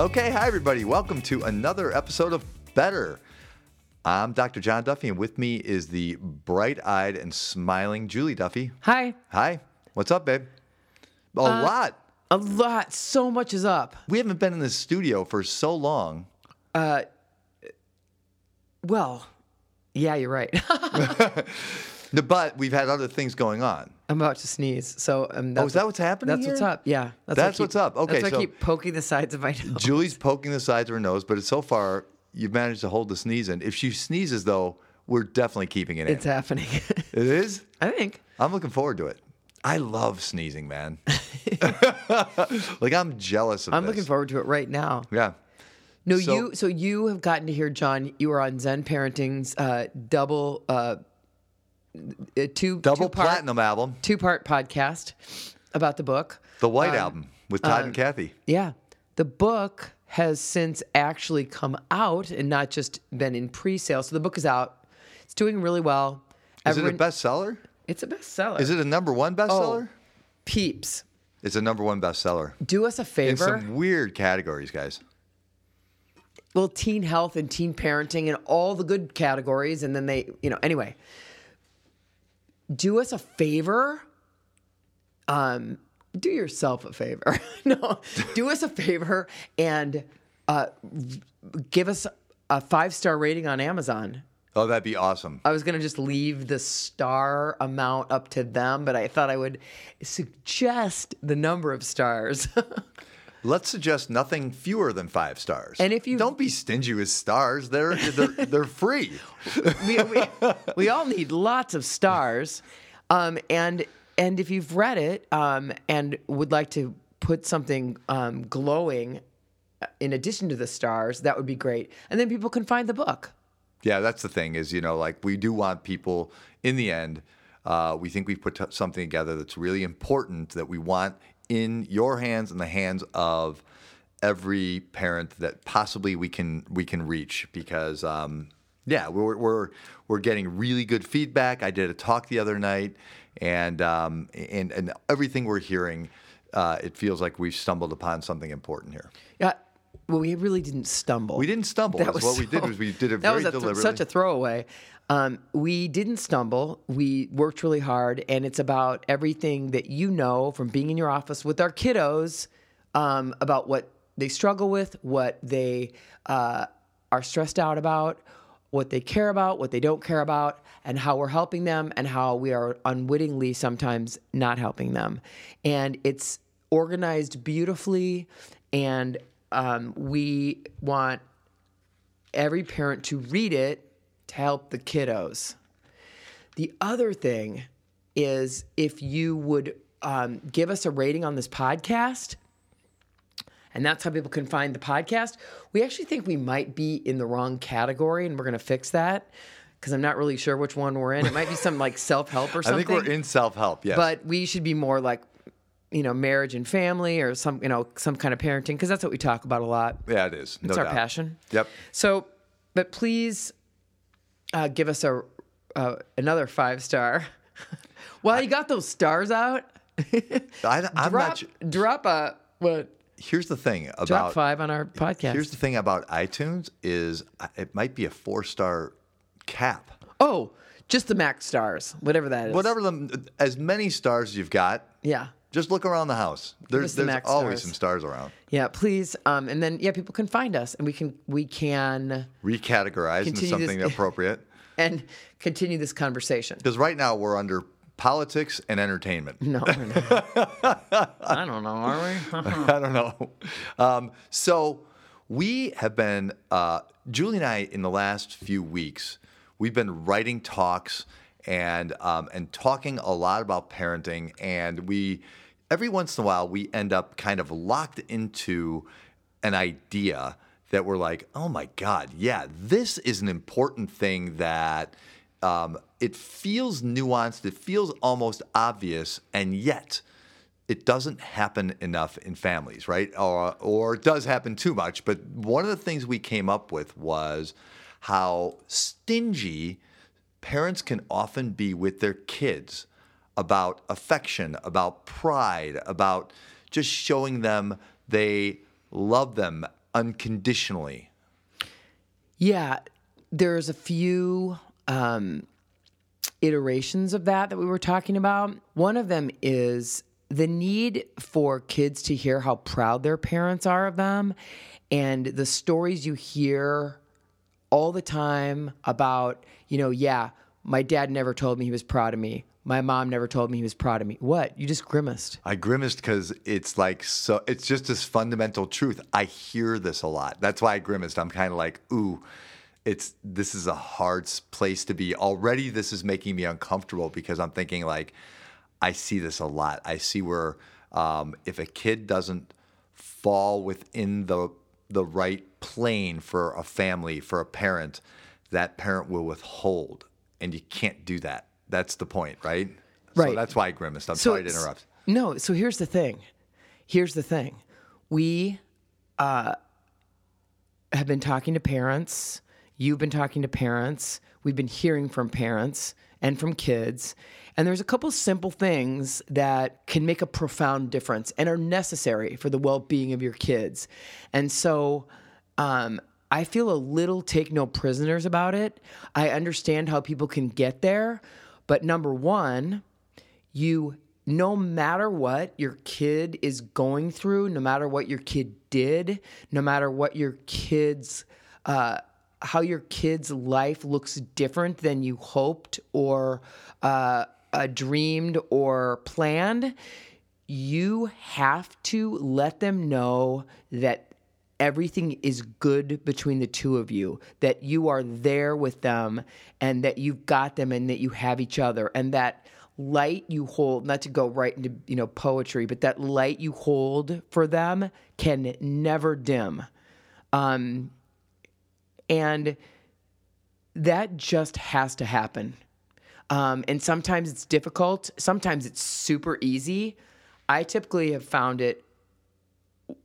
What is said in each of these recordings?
Okay, hi everybody. Welcome to another episode of Better. I'm Dr. John Duffy, and with me is the bright-eyed and smiling Julie Duffy. Hi. Hi. What's up, babe? A lot. A lot. So much is up. We haven't been in the studio for so long. Uh, well, yeah, you're right. No, But we've had other things going on. I'm about to sneeze. So um, that's Oh, is that what's happening That's what's up. Yeah. That's keep- what's up. Okay, That's so- I keep poking the sides of my nose. Julie's poking the sides of her nose, but so far you've managed to hold the sneeze in. If she sneezes, though, we're definitely keeping it in. It's happening. it is? I think. I'm looking forward to it. I love sneezing, man. like I'm jealous of I'm this. looking forward to it right now. Yeah. No, So- you. So you have gotten to hear John. You were on Zen Parenting's uh, double, uh, uh, two Double two-part, platinum album, two part podcast about the book. the White Um, Album with Todd and Cathy. Yeah. The book has since actually come out and not just been in pre sale. So the book is out. It's doing really well. Is it a bestseller? It's a bestseller. Is it a number one bestseller? Peeps, It's a number one bestseller do us a in favor. some weird categories, guys. well, teen health and teen parenting and all the good categories. And then they, you know, anyway, do us a favor. Um, do yourself a favor. no, do us a favor and uh, give us a five star rating on Amazon. Oh, that'd be awesome. I was gonna just leave the star amount up to them, but I thought I would suggest the number of stars. Let's suggest nothing fewer than five stars. And if you- don't be stingy with stars, they're they're, they're free. we, we, we all need lots of stars, um, and and if you've read it um, and would like to put something um, glowing uh, in addition to the stars, that would be great. And then people can find the book. Yeah, that's the thing is, you know, like we do want people in the end, uh, we think we've put t- something together that's really important that we want in your hands and the hands of every parent that possibly we can we can reach because um, yeah, we're, we're we're getting really good feedback. I did a talk the other night, and um, and and everything we're hearing, uh, it feels like we've stumbled upon something important here. Yeah. Well, we really didn't stumble. We didn't stumble. That was what we did was we did it that very was a th- deliberately. such a throwaway. Um, we didn't stumble. We worked really hard, and it's about everything that you know from being in your office with our kiddos um, about what they struggle with, what they uh, are stressed out about, what they care about, what they don't care about, and how we're helping them, and how we are unwittingly sometimes not helping them. And it's organized beautifully, and um, we want every parent to read it to help the kiddos. The other thing is if you would um, give us a rating on this podcast, and that's how people can find the podcast. We actually think we might be in the wrong category, and we're going to fix that because I'm not really sure which one we're in. It might be some like self help or something. I think we're in self help. Yes. but we should be more like, you know, marriage and family or some, you know, some kind of parenting because that's what we talk about a lot. Yeah, it is. No It's our doubt. passion. Yep. So, but please uh, give us a uh, another five star. While you got those stars out, I, I'm drop not. drop a what? Here's the thing about. Drop five on our podcast. Here's the thing about iTunes is uh, it might be a four star cap. oh, just the max stars, whatever that is. Whatever the as many stars you've got, Yeah. Just look around the house. There's the there's always stars. some stars around. Yeah, please. Um, and then yeah, people can find us, and we can we can Recategorize into Continue this- something appropriate. and continue this conversation. Because right now we're under politics and entertainment. No, we're not. I don't know. Are we? I don't know. Um, so we have been, uh, Julie and I, in the last few weeks, we've been writing talks and um, and talking a lot about parenting, and we every once in a while we end up kind of locked into an idea that we're like, oh my god, yeah, this is an important thing that. Um, it feels nuanced. It feels almost obvious, and yet it doesn't happen enough in families, right? Or, or it does happen too much. But one of the things we came up with was how stingy parents can often be with their kids about affection, about pride, about just showing them they love them unconditionally. Yeah, there's a few um, iterations of that that we were talking about. One of them is the need for kids to hear how proud their parents are of them and the stories you hear all the time about, you know, yeah, my dad never told me he was proud of me. My mom never told me he was proud of me. What? You just grimaced. I grimaced because it's like so. It's just this fundamental truth. I hear this a lot. That's why I grimaced. I'm kind of like, ooh, it's this is a hard place to be. Already, this is making me uncomfortable because I'm thinking like, I see this a lot. I see where um, if a kid doesn't fall within the the right plane for a family, for a parent, that parent will withhold, and you can't do that. That's the point, right? Right. So that's why I grimaced. I'm sorry to interrupt. No, so here's the thing. Here's the thing. We uh, have been talking to parents. You've been talking to parents. We've been hearing from parents and from kids. And there's a couple simple things that can make a profound difference and are necessary for the well being of your kids. And so um, I feel a little take no prisoners about it. I understand how people can get there. But number one, you no matter what your kid is going through no matter what your kid did no matter what your kids uh, how your kid's life looks different than you hoped or uh, uh, dreamed or planned you have to let them know that everything is good between the two of you that you are there with them and that you've got them and that you have each other. And that light you hold not to go right into you know poetry but that light you hold for them can never dim. Um and that just has to happen um, and sometimes it's difficult sometimes it's super easy i typically have found it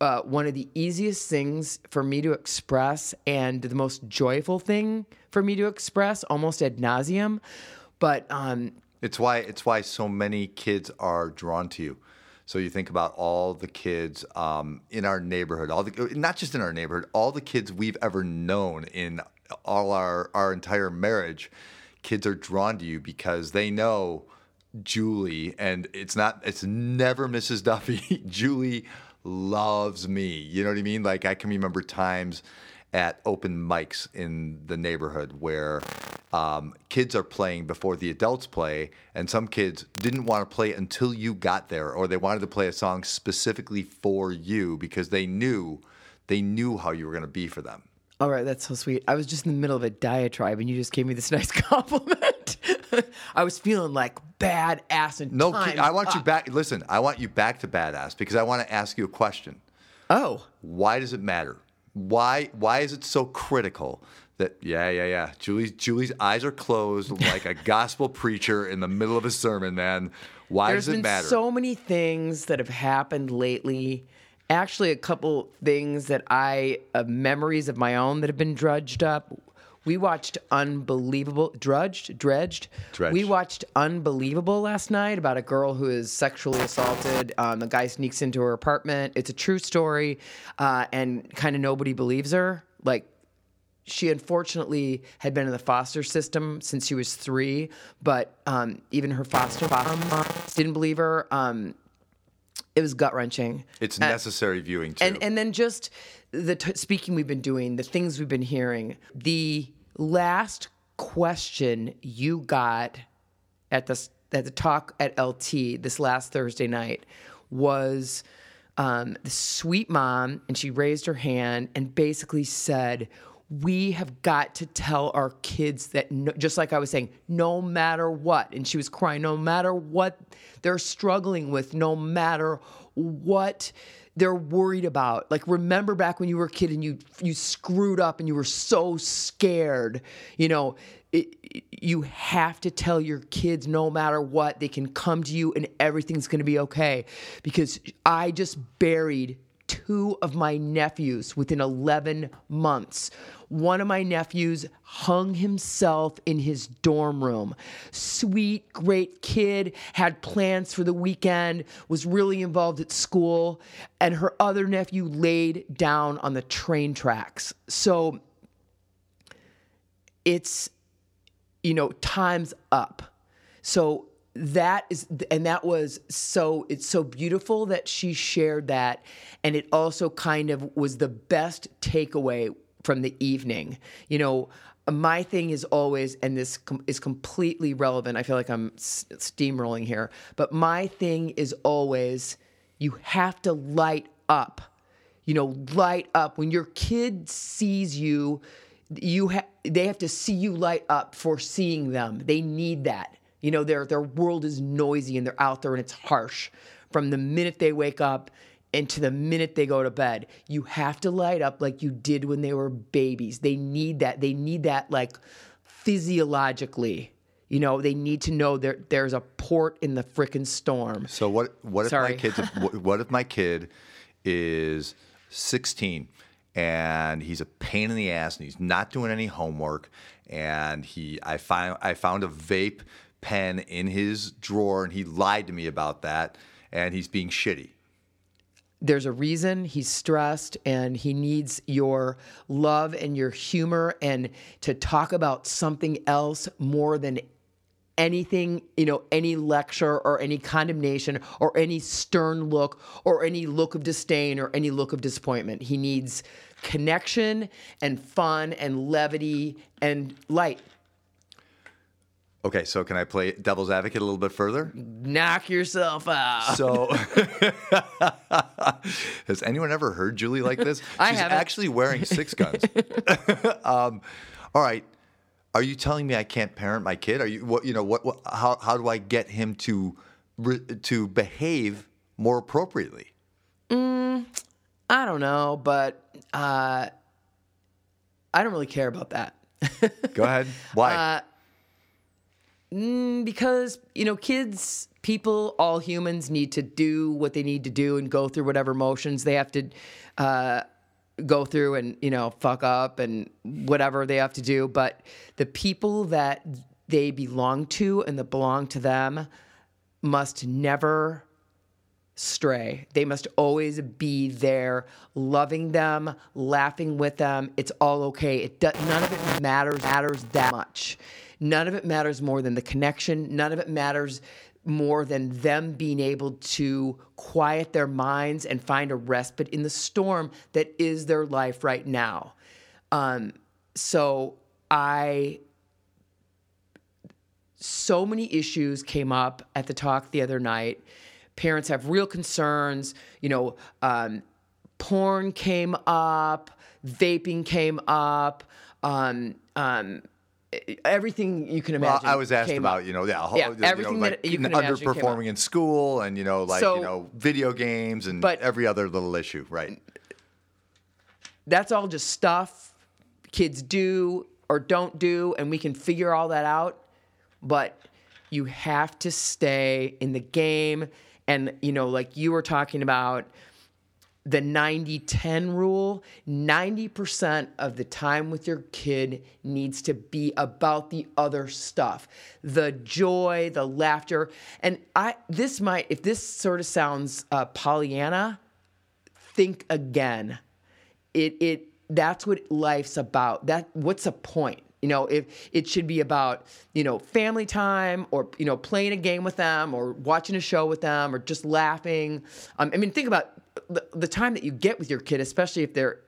uh, one of the easiest things for me to express and the most joyful thing for me to express almost ad nauseum but um, It's why it's why so many kids are drawn to you. So you think about all the kids um, in our neighborhood, all the not just in our neighborhood, all the kids we've ever known in all our our entire marriage. Kids are drawn to you because they know Julie, and it's not it's never Mrs. Duffy. Julie loves me. You know what I mean? Like I can remember times at open mics in the neighborhood where um, kids are playing before the adults play, and some kids didn't want to play until you got there, or they wanted to play a song specifically for you because they knew they knew how you were going to be for them. All right that's so sweet i was just in the middle of a diatribe and you just gave me this nice compliment i was feeling like bad ass and No, kid, I want you back. Listen, I want you back to badass because I want to ask you a question. oh Why does it matter? Why why is it so critical that yeah yeah yeah Julie's Julie's eyes are closed like a gospel preacher in the middle of a sermon, man. Why There's does it been matter? so many things that have happened lately. Actually, a couple things that I uh, memories of my own that have been drudged up. We watched Unbelievable, drudged, dredged. Dredged. We watched Unbelievable last night about a girl who is sexually assaulted. Um, the guy sneaks into her apartment. It's a true story, uh, and kind of nobody believes her. Like she unfortunately had been in the foster system since she was three, but um, even her foster mom didn't believe her. Um, it was gut wrenching. it's necessary viewing too. And and then just the t- speaking we've been doing, the things we've been hearing. The last question you got at the at the talk at LT this last Thursday night was um, the sweet mom, and she raised her hand and basically said, "We have got to tell our kids that, no, just like I was saying, no matter what." And she was crying, no matter what they're struggling with, no matter what they're worried about. Like remember back when you were a kid and you you screwed up and you were so scared. You know, it, it- you have to tell your kids no matter what they can come to you and everything's going to be okay because I just buried two of my nephews within 11 months. One of my nephews hung himself in his dorm room. Sweet, great kid, had plans for the weekend, was really involved at school, and her other nephew laid down on the train tracks. So it's, you know, time's up. So that is and that was so it's so beautiful that she shared that. And it also kind of was the best takeaway from the evening. You know my thing is always and this com- is completely relevant i feel like i'm s- steamrolling here but my thing is always you have to light up. You know light up. When your kid sees you you ha- they have to see you light up for seeing them. They need that you know, their their world is noisy and they're out there and it's harsh from the minute they wake up and to the minute they go to bed. You have to light up like you did when they were babies. They need that. They need that like physiologically. You know, they need to know there there's a port in the frickin' storm. So what? What if Sorry. my kid? what if my kid is 16 and he's a pain in the ass and he's not doing any homework and he I find I found a vape pen in his drawer and he lied to me about that and he's being shitty. there's a reason he's stressed and he needs your love and your humor and to talk about something else more than anything, you know, any lecture or any condemnation or any stern look or any look of disdain or any look of disappointment. He needs connection and fun and levity and light. Okay, so can I play devil's advocate a little bit further? Knock yourself out. So, has anyone ever heard Julie like this? I She's haven't. actually wearing six guns. um, all right, are you telling me I can't parent my kid? Are you what? You know what? what how how do I get him to to behave more appropriately? I don't know, but uh, I don't really care about that. Go ahead. Why? Uh, because you know kids people all humans need to do what they need to do and go through whatever motions they have to uh, go through and you know fuck up and whatever they have to do but the people that they belong to and that belong to them must never stray. They must always be there, loving them, laughing with them. It's all okay. It do, none of it matters matters that much. None of it matters more than the connection. None of it matters more than them being able to quiet their minds and find a respite in the storm that is their life right now. Um, so I so many issues came up at the talk the other night. Parents have real concerns. You know, um, porn came up, vaping came up, um, um, everything you can well, imagine. I was asked about up. you know yeah, Yeah, you know, everything like that you can underperforming in school and you know like So- you know video games and But- every other little issue, right? That's all just stuff kids do or don't do, and we can figure all that out. But you have to stay in the game. And, you know, like you were talking about the 90 10 rule 90% of the time with your kid needs to be about the other stuff. The joy the laughter. And i this might if this sort of sounds uh, pollyanna think again. It it that's what life's about. That what's the point? You know if it should be about you know family time or you know playing a game with them or watching a show with them or just laughing. Um, i mean think about the, the time that you get with your kid especially if they're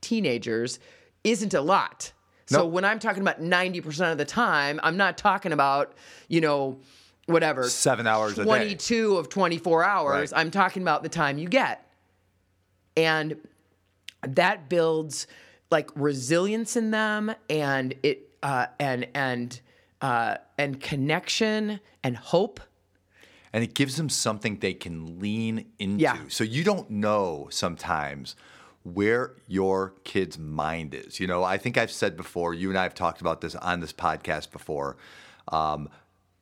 teenagers isn't a lot so Nope. when i'm talking about 90% of the time i'm not talking about you know whatever Seven hours a day. 22 of 24 hours Right. i'm talking about the time you get and that builds like resilience in them and it uh, and and uh, and connection and hope and it gives them something they can lean into. Yeah. So you don't know sometimes where your kid's mind is. You know, I think I've said before, you and I have talked about this on this podcast before. Um,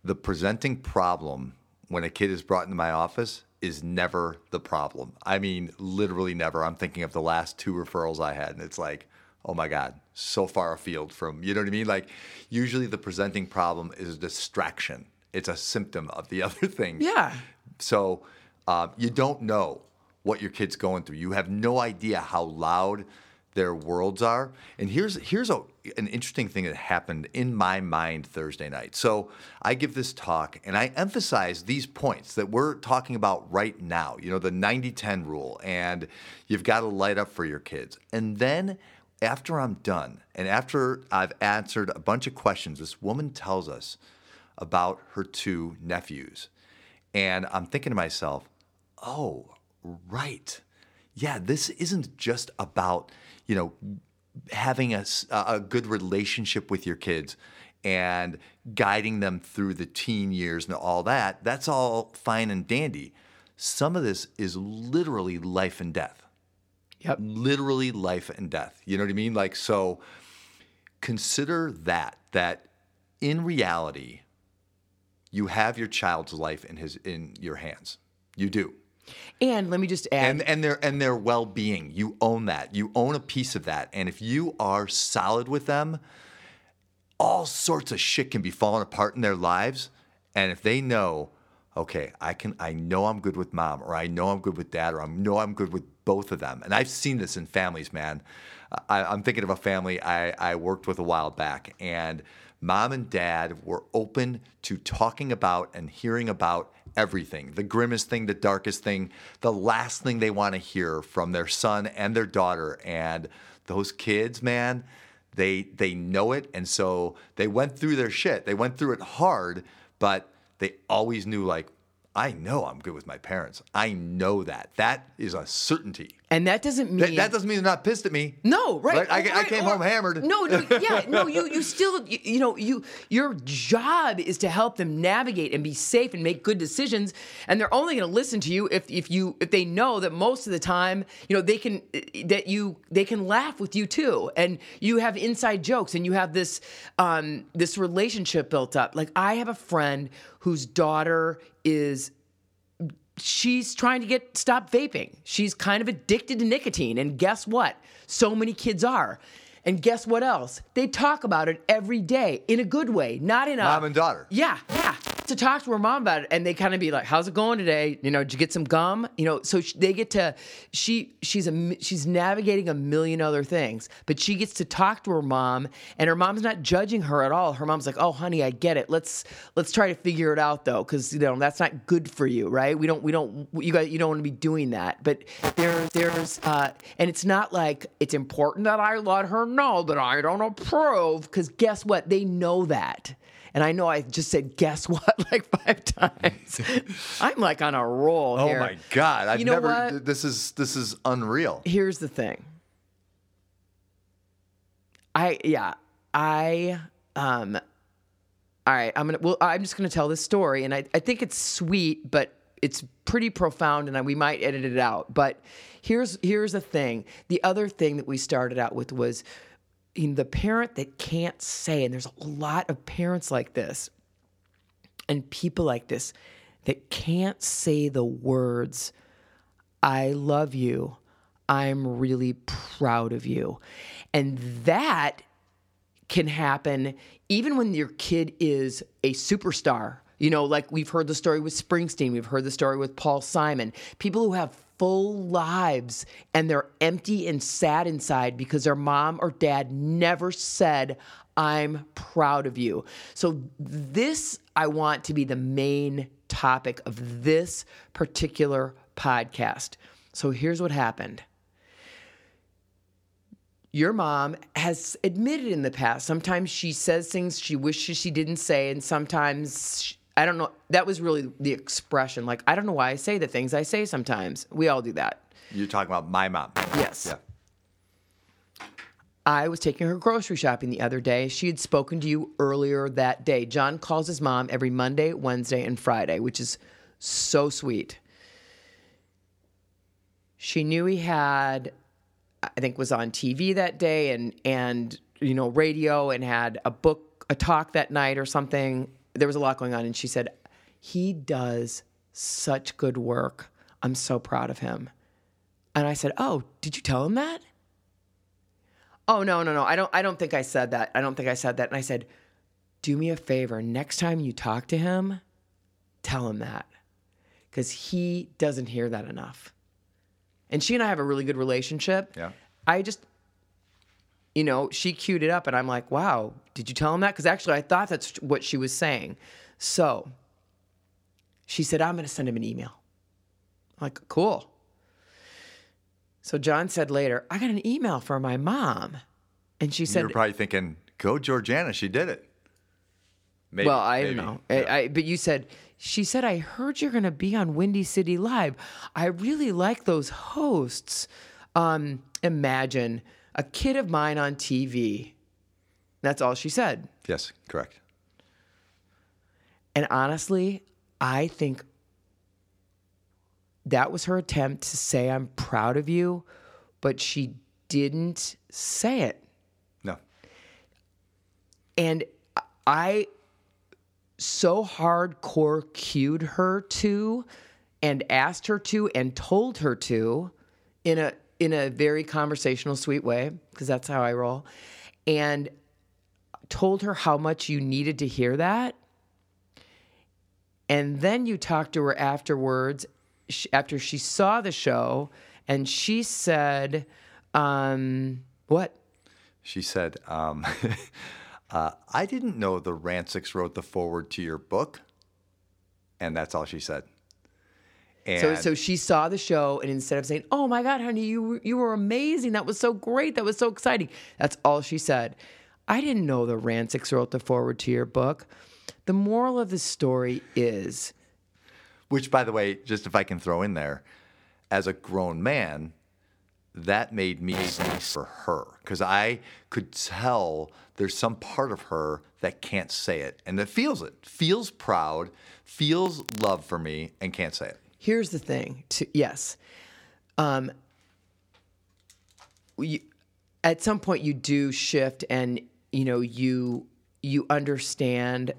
the presenting problem when a kid is brought into my office is never the problem. I mean, literally never. I'm thinking of the last two referrals I had, and it's like, oh my God, so far afield from, you know what I mean? Like, usually the presenting problem is a distraction, it's a symptom of the other thing. Yeah. So um, you don't know what your kid's going through. You have no idea how loud their worlds are. And here's here's a, an interesting thing that happened in my mind Thursday night. So I give this talk and I emphasize these points that we're talking about right now. You know, the 90-10 rule and you've got to light up for your kids. And then after I'm done and after I've answered a bunch of questions, this woman tells us about her two nephews. And I'm thinking to myself, oh, right. Yeah, this isn't just about, you know, having a, a good relationship with your kids and guiding them through the teen years and all that. That's all fine and dandy. Some of this is literally life and death. Yep. Literally life and death. You know what I mean? Like, so consider that, that in reality, you have your child's life in his in your hands. You do. And let me just add And and their and their well-being. You own that. You own a piece of that. And if you are solid with them, all sorts of shit can be falling apart in their lives. And if they know, okay, I can I know I'm good with mom, or I know I'm good with dad, or I know I'm good with both of them. And I've seen this in families, man. I, I'm thinking of a family I, I worked with a while back, and mom and dad were open to talking about and hearing about everything. The grimmest thing, the darkest thing, the last thing they want to hear from their son and their daughter. And those kids, man, they they know it. And so they went through their shit. They went through it hard but they always knew like i know i'm good with my parents. I know that. That is a certainty and that doesn't mean that, that doesn't mean they're not pissed at me No, right. I, I right, came or- home hammered No, no, yeah, no. You, you still, you, you know, you, your job is to help them navigate and be safe and make good decisions. And they're only going to listen to you if, if you, if they know that most of the time, you know, they can, that you, they can laugh with you too, and you have inside jokes, and you have this, um, this relationship built up. Like I have a friend whose daughter is she's trying to get stop vaping. She's kind of addicted to nicotine, and guess what? So many kids are. And guess what else? They talk about it every day in a good way, not in a Mom and daughter. Yeah, yeah. To talk to her mom about it, and they kind of be like, "How's it going today? You know, did you get some gum? You know." So sh- they get to she she's a she's navigating a million other things, but she gets to talk to her mom, and her mom's not judging her at all. Her mom's like, "Oh, honey, I get it. Let's let's try to figure it out though, because you know that's not good for you, right? We don't we don't you guys you don't want to be doing that." But there there's uh, and it's not like it's important that I let her know that I don't approve, because guess what? They know that. And I know I just said guess what like five times. I'm like on a roll oh here. my god i've You know never what? this is this is unreal Here's the thing. I yeah, I um all right, I'm gonna well, I'm just gonna tell this story, and I, I think it's sweet, but it's pretty profound, and I, we might edit it out. But here's here's the thing. The other thing that we started out with was know, the parent that can't say, and there's a lot of parents like this, and people like this that can't say the words, I love you. I'm really proud of you. And that can happen even when your kid is a superstar. You know, like we've heard the story with Springsteen, we've heard the story with Paul Simon. People who have full lives and they're empty and sad inside because their mom or dad never said, I'm proud of you. So, this I want to be the main topic of this particular podcast. So, here's what happened your mom has admitted in the past. Sometimes she says things she wishes she didn't say, and sometimes I don't know. That was really the expression. Like I don't know why I say the things I say. Sometimes we all do that. you're talking about my mom Yes. yeah I was taking her grocery shopping the other day. She had spoken to you earlier that day. John calls his mom every Monday, Wednesday, and Friday, which is so sweet. She knew he had, I think, was on TV that day and and you know radio and had a book, a talk that night or something. There was a lot going on, and she said, "He does such good work. I'm so proud of him. And I said, Oh, did you tell him that? Oh no, no, no. I don't I don't think I said that. I don't think I said that. And I said, Do me a favor. Next time you talk to him, tell him that. Because he doesn't hear that enough. And she and I have a really good relationship. Yeah. I just you know, she cued it up and I'm like, wow, did you tell him that? Because actually, I thought that's what she was saying. So she said, I'm going to send him an email. I'm like, cool. So John said later, I got an email from my mom. And she said, You're probably thinking, go Georgiana, she did it. Maybe, Well, I maybe. don't know. Yeah. I, I, but you said, she said, I heard you're going to be on Windy City Live. I really like those hosts. Um, imagine a kid of mine on TV. That's all she said. yes, correct. And honestly, I think that was her attempt to say, I'm proud of you, but she didn't say it. No. And I so hardcore cued her to and asked her to and told her to in a in a very conversational sweet way because that's how I roll and told her how much you needed to hear that and then you talked to her afterwards after she saw the show and she said um what She said, um, uh, I didn't know the Rancics wrote the foreword to your book. And that's all she said. And So, so she saw the show, and instead of saying, "Oh my God, honey, you were- you were amazing. That was so great. That was so exciting," that's all she said. I didn't know the Rancics wrote the foreword to your book. The moral of the story is, Which, by the way, just if I can throw in there, as a grown man, that made me for her because I could tell there's some part of her that can't say it and that feels it, feels proud, feels love for me, and can't say it. Here's the thing. To, yes, um, you, at some point you do shift, and you know you you understand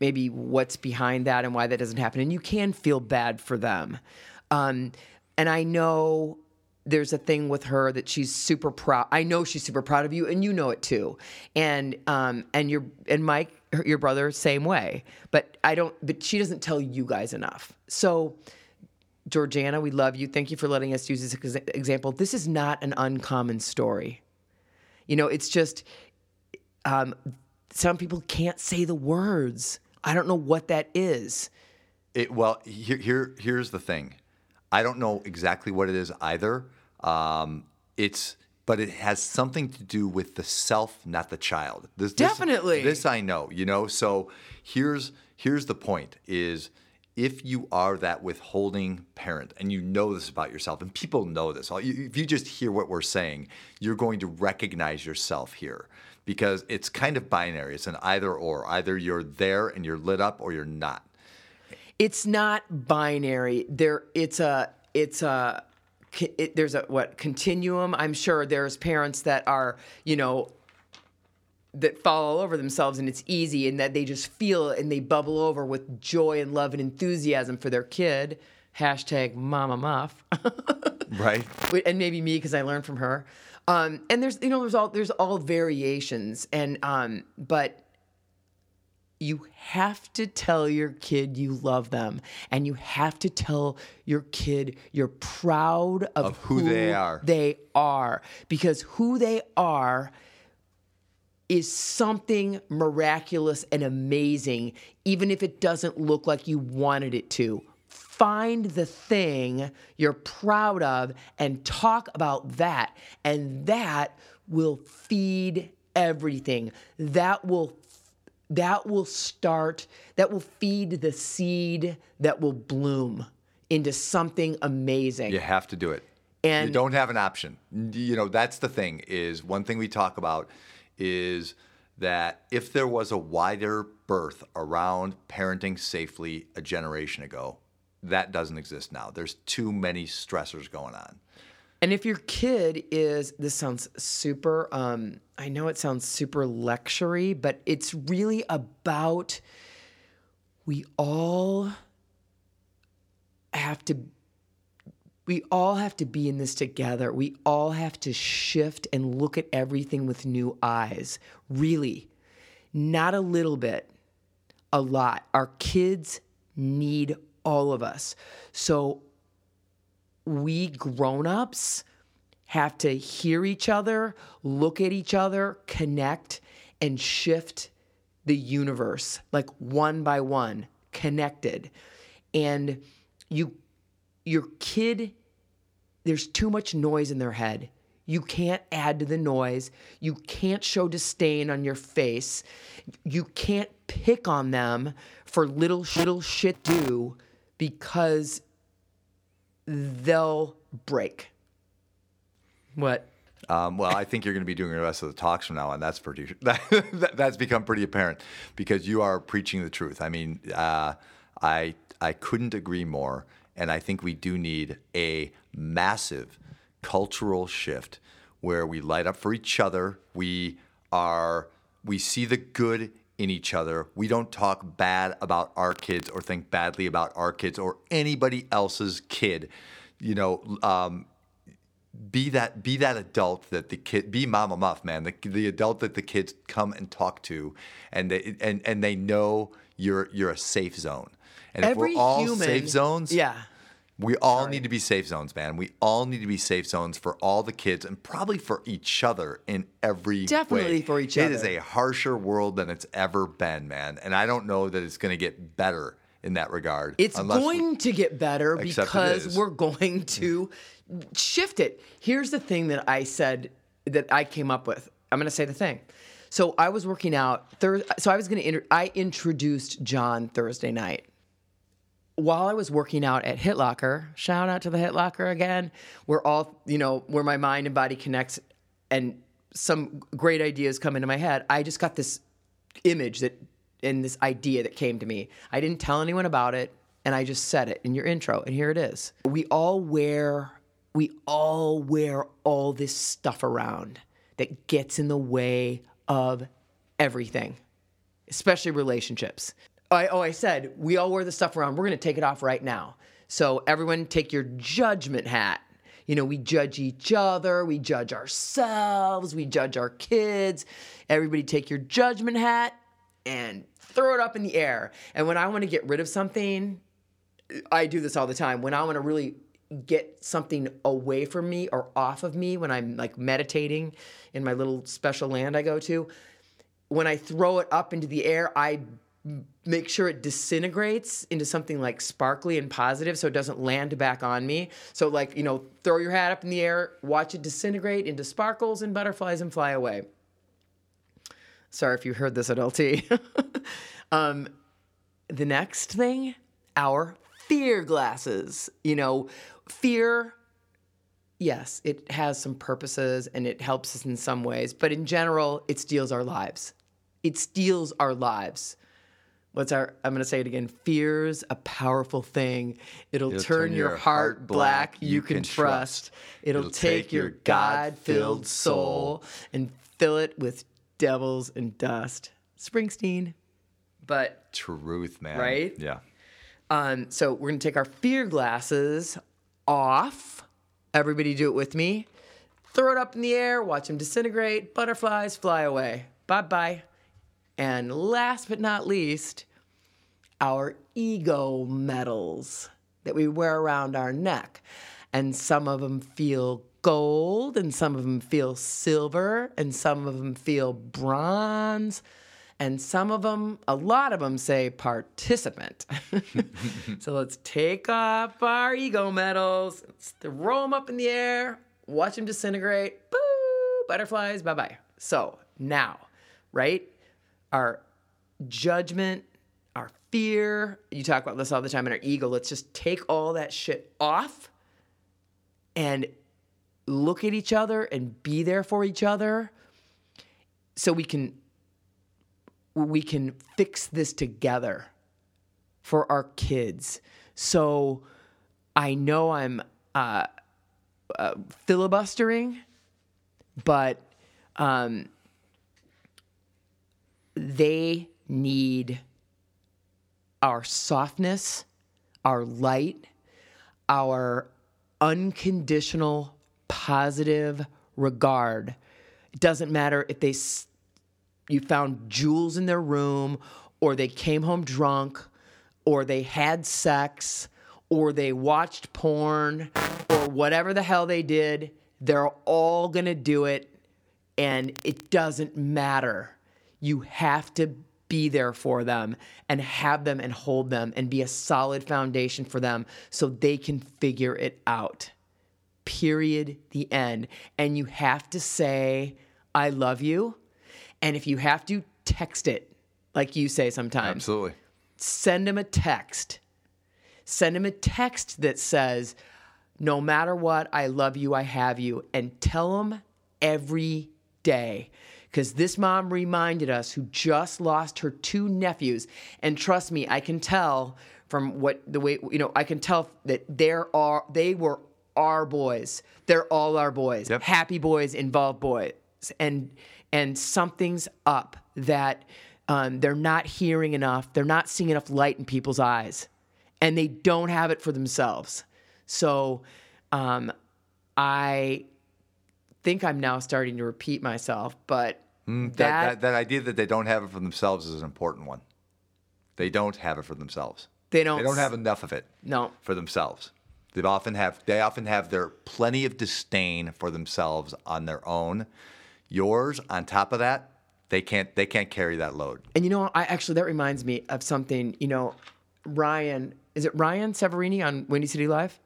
maybe what's behind that and why that doesn't happen, and you can feel bad for them. Um, and I know there's a thing with her that she's super proud. I know she's super proud of you, and you know it too. And um, and your and Mike, her- your brother, same way. But I don't. But she doesn't tell you guys enough. So. Georgiana, we love you. Thank you for letting us use this example. This is not an uncommon story. You know, it's just um, some people can't say the words. I don't know what that is. It, well, here, here, here's the thing. I don't know exactly what it is either. Um, it's, but it has something to do with the self, not the child. This, this- Definitely. This I know. You know. So here's here's the point: is if you are that withholding parent and you know this about yourself, and people know this, if you just hear what we're saying, you're going to recognize yourself here because it's kind of binary. It's an either or. Either you're there and you're lit up, or you're not. It's not binary. There, it's a, it's a, it, there's a what continuum. I'm sure there's parents that are, you know, that fall all over themselves and it's easy and that they just feel it and they bubble over with joy and love and enthusiasm for their kid. Hashtag Mama Muff. Right. And maybe me because I learned from her. Um, and there's you know there's all there's all variations and um, but you have to tell your kid you love them and you have to tell your kid you're proud of, Of who they are. They are because who they are is something miraculous and amazing, even if it doesn't look like you wanted it to. Find the thing you're proud of and talk about that. And that will feed everything. That will that will start that will feed the seed that will bloom into something amazing. You have to do it. And you don't have an option. You know, that's the thing is one thing we talk about is that if there was a wider berth around parenting safely a generation ago, that doesn't exist now. There's too many stressors going on. And if your kid is, this sounds super, um, I know it sounds super lectury, but it's really about we all have to we all have to be in this together. We all have to shift and look at everything with new eyes. Really, not a little bit, a lot. Our kids need all of us. So we grown-ups have to hear each other, look at each other, connect and shift the universe like one by one, connected. And you your kid there's too much noise in their head. You can't add to the noise. You can't show disdain on your face. You can't pick on them for little little shit do because they'll break. What? Um, well, I think you're going to be doing the rest of the talks from now on. That's pretty. That, that's become pretty apparent because you are preaching the truth. I mean, uh, I I couldn't agree more, and I think we do need a massive cultural shift where we light up for each other. We are we see the good in each other. We don't talk bad about our kids or think badly about our kids or anybody else's kid. You know, um, be that be that adult that the kid be mama muff man the, the adult that the kids come and talk to and they and and they know you're you're a safe zone and Every if we're all human- safe zones Yeah. We all need to be safe zones man we all need to be safe zones for all the kids and probably for each other in every Definitely way. for each It is other. a harsher world than it's ever been man and i don't know that it's going to get better in that regard It's going to get better because we're going to shift it. Here's the thing that I said that I came up with. I'm going to say the thing. So I was working out Thursday. So I was going to. Inter- I introduced John Thursday night while I was working out at HitLocker, Shout out to the HitLocker again. Where all you know, where my mind and body connects, and some great ideas come into my head. I just got this image that and this idea that came to me. I didn't tell anyone about it and I just said it in your intro and here it is. We all wear we all wear all this stuff around that gets in the way of everything, especially relationships. I, oh, I said we all wear the stuff around. We're going to take it off right now. So everyone take your judgment hat. You know, we judge each other, we judge ourselves, we judge our kids. Everybody take your judgment hat and throw it up in the air. And when I want to get rid of something, I do this all the time. When I want to really get something away from me or off of me, when I'm like meditating in my little special land I go to, when I throw it up into the air, I make sure it disintegrates into something like sparkly and positive so it doesn't land back on me. So, like, you know, throw your hat up in the air, watch it disintegrate into sparkles and butterflies and fly away. Sorry if you heard this at LT. um, the next thing, our fear glasses. You know, fear, yes, it has some purposes and it helps us in some ways, but in general, it steals our lives. It steals our lives. What's our, I'm going to say it again. Fear's a powerful thing. It'll, turn, your heart black, you can trust. It'll, take, your God filled soul and fill it with devils and dust. Springsteen. But truth man Right? yeah um, so we're gonna take our fear glasses off. Everybody do it with me. Throw it up in the air, watch them disintegrate, butterflies fly away. Bye bye. And last but not least, our ego medals that we wear around our neck. And some of them feel gold, and some of them feel silver, and some of them feel bronze, and some of them, a lot of them say participant. so let's take off our ego medals, let's throw them up in the air, watch them disintegrate. Boo! Butterflies, bye bye. So now, right? Our judgment, fear, you talk about this all the time, and our ego, let's just take all that shit off and look at each other and be there for each other so we can we can fix this together for our kids. So I know I'm uh, uh, filibustering, but um, they need our softness, our light, our unconditional positive regard. It doesn't matter if they you found jewels in their room or they came home drunk or they had sex or they watched porn or whatever the hell they did, they're all going to do it and it doesn't matter. You have to be there for them and have them and hold them and be a solid foundation for them so they can figure it out. Period. The end. And you have to say, I love you. And if you have to, text it like you say sometimes Absolutely. send them a text. Send them a text that says, No matter what, I love you, I have you. And tell them every day. Because this mom reminded us who just lost her two nephews. And trust me, I can tell from what the way, you know, I can tell that there are, they were our boys. They're all our boys. Yep. Happy boys, involved boys. And, and something's up that um, they're not hearing enough. They're not seeing enough light in people's eyes, and they don't have it for themselves. So, um, I think I'm now starting to repeat myself, but Mm, that, that, that, that idea that they don't have it for themselves is an important one. They don't have it for themselves. they don't. They don't have enough of it no. for themselves. They often have they often have their plenty of disdain for themselves on their own. Yours, on top of that, they can't they can't carry that load. And you know, I actually that reminds me of something. You know, Ryan is it Ryan Chiaverini on Windy City Live?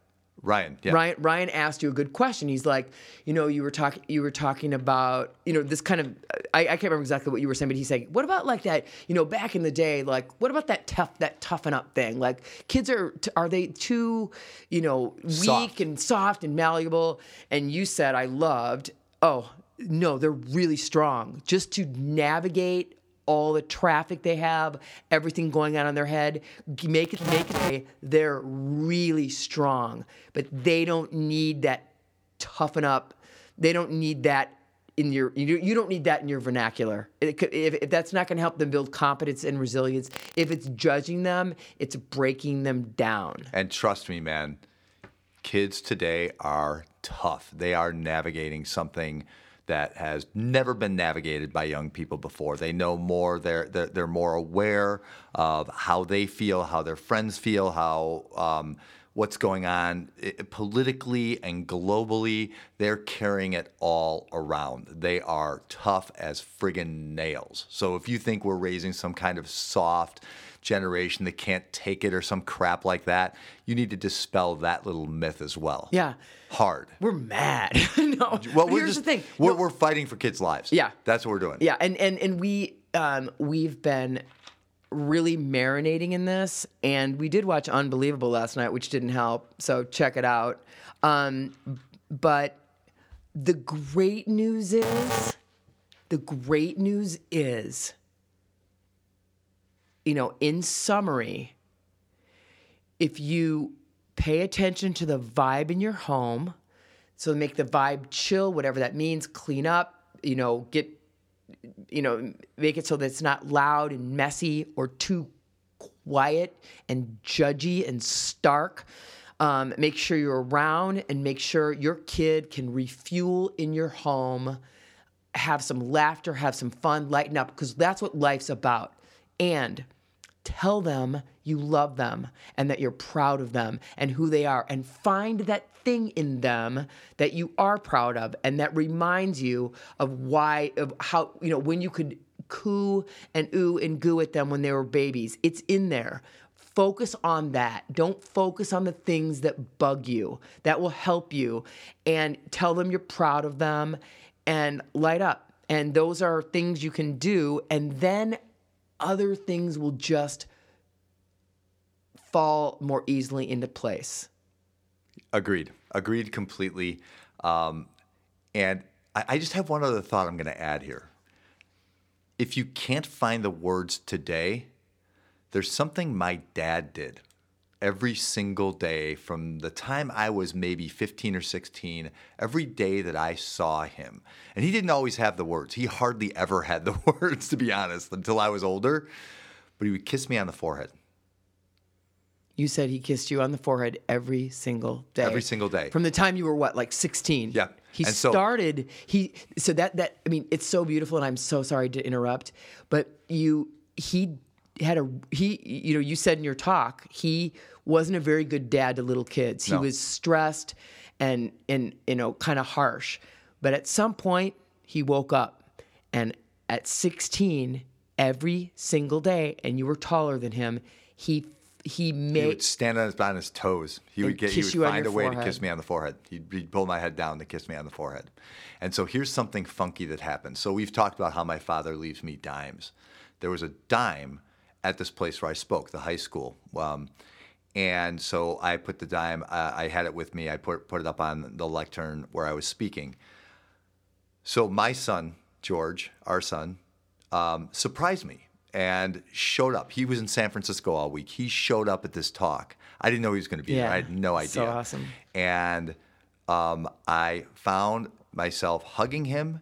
Ryan, yeah. Ryan Ryan asked you a good question. He's like, you know, you were talking you were talking about, you know, this kind of I, I can't remember exactly what you were saying, but he's saying, what about like that, you know, back in the day, like what about that tough that toughen up thing? Like kids are are they too, you know, weak Soft. and soft and malleable? And you said I loved, oh, no, they're really strong. Just to navigate all the traffic they have, everything going on in their head, make it make it they're really strong, but they don't need that toughen up. They don't need that in your you, you don't need that in your vernacular. Could, if, if that's not going to help them build competence and resilience, if it's judging them, it's breaking them down. And trust me, man, kids today are tough. They are navigating something that has never been navigated by young people before. They know more. They're they're, they're more aware of how they feel, how their friends feel, how um, what's going on politically and globally. They're carrying it all around. They are tough as friggin' nails. So if you think we're raising some kind of soft generation that can't take it or some crap like that, you need to dispel that little myth as well. Yeah. Hard. We're mad. no. Well, we're here's just, the thing. We're, No, we're fighting for kids' lives. Yeah. That's what we're doing. Yeah, and and and we um we've been really marinating in this and we did watch Unbelievable last night which didn't help. So check it out. Um but the great news is the great news is you know, in summary, if you pay attention to the vibe in your home, so make the vibe chill, whatever that means, clean up, you know, get, you know, make it so that it's not loud and messy or too quiet and judgy and stark. Um, make sure you're around and make sure your kid can refuel in your home, have some laughter, have some fun, lighten up, because that's what life's about. And tell them you love them and that you're proud of them and who they are and find that thing in them that you are proud of and that reminds you of why of how you know when you could coo and ooh and goo at them when they were babies. It's in there. Focus on that. Don't focus on the things that bug you that will help you and tell them you're proud of them and light up. And those are things you can do. And then other things will just fall more easily into place. Agreed. Agreed completely. Um, and I, I just have one other thought I'm going to add here. If you can't find the words today, there's something my dad did every single day from the time I was maybe 15 or 16, every day that I saw him. And he didn't always have the words. He hardly ever had the words, to be honest, until I was older. But he would kiss me on the forehead. You said he kissed you on the forehead every single day. Every single day. From the time you were what, like 16? Yeah. He And so- started he so that that I mean, it's so beautiful and I'm so sorry to interrupt, but you he had a he you know, you said in your talk, he wasn't a very good dad to little kids. He No. was stressed and and you know, kind of harsh. But at some point he woke up and at 16 every single day and you were taller than him, he he He made would stand on his, on his toes. He would get. He would you find a way to kiss me on the forehead. He'd, he'd pull my head down to kiss me on the forehead. And so here's something funky that happened. So we've talked about how my father leaves me dimes. There was a dime at this place where I spoke, the high school. Um, and so I put the dime. Uh, I had it with me. I put put it up on the lectern where I was speaking. So my son George, our son, um, surprised me and showed up. He was in San Francisco all week. He showed up at this talk. I didn't know he was going to be there. Yeah, I had no idea. so awesome. And um, I found myself hugging him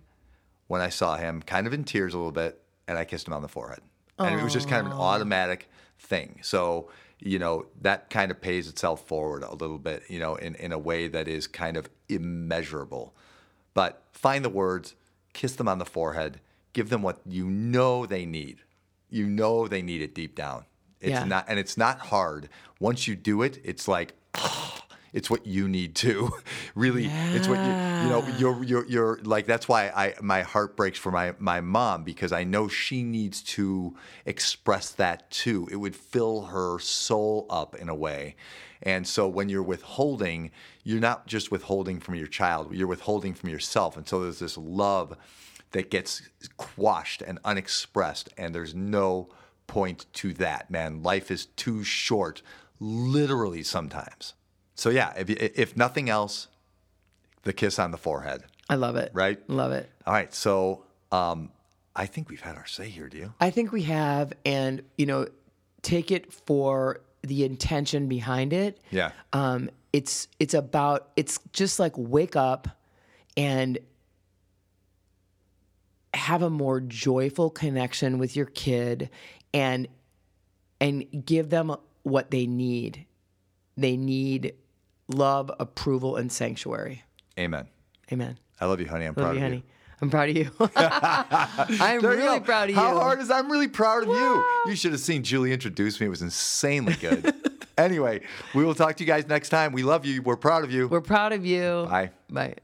when I saw him, kind of in tears a little bit, and I kissed him on the forehead. And it was just kind of an automatic thing. So, you know, that kind of pays itself forward a little bit, you know, in, in a way that is kind of immeasurable. But find the words, kiss them on the forehead, give them what you know they need. You know they need it deep down. It's Yeah. not, and it's not hard. Once you do it, it's like, it's what you need to. Really it's what you you know you're you're you're like that's why I my heart breaks for my my mom because I know she needs to express that too. It would fill her soul up in a way. And so when you're withholding you're not just withholding from your child you're withholding from yourself. And so there's this love that gets quashed and unexpressed and there's no point to that man. Life is too short literally sometimes so yeah, if if nothing else, the kiss on the forehead, I love it. right? Love it. All right. So um, I think we've had our say here. Do you? I think we have, and you know, take it for the intention behind it. Yeah. Um, it's it's about it's just like wake up and have a more joyful connection with your kid and and give them what they need. They need love, approval, and sanctuary. Amen. Amen. I love you, honey. I'm Love proud you, of honey. you. I'm proud of you. I'm There really go. proud of you. How hard is I'm really proud of you. You should have seen Julie introduce me. It was insanely good. anyway, we will talk to you guys next time. We love you. We're proud of you. We're proud of you. Bye. Bye.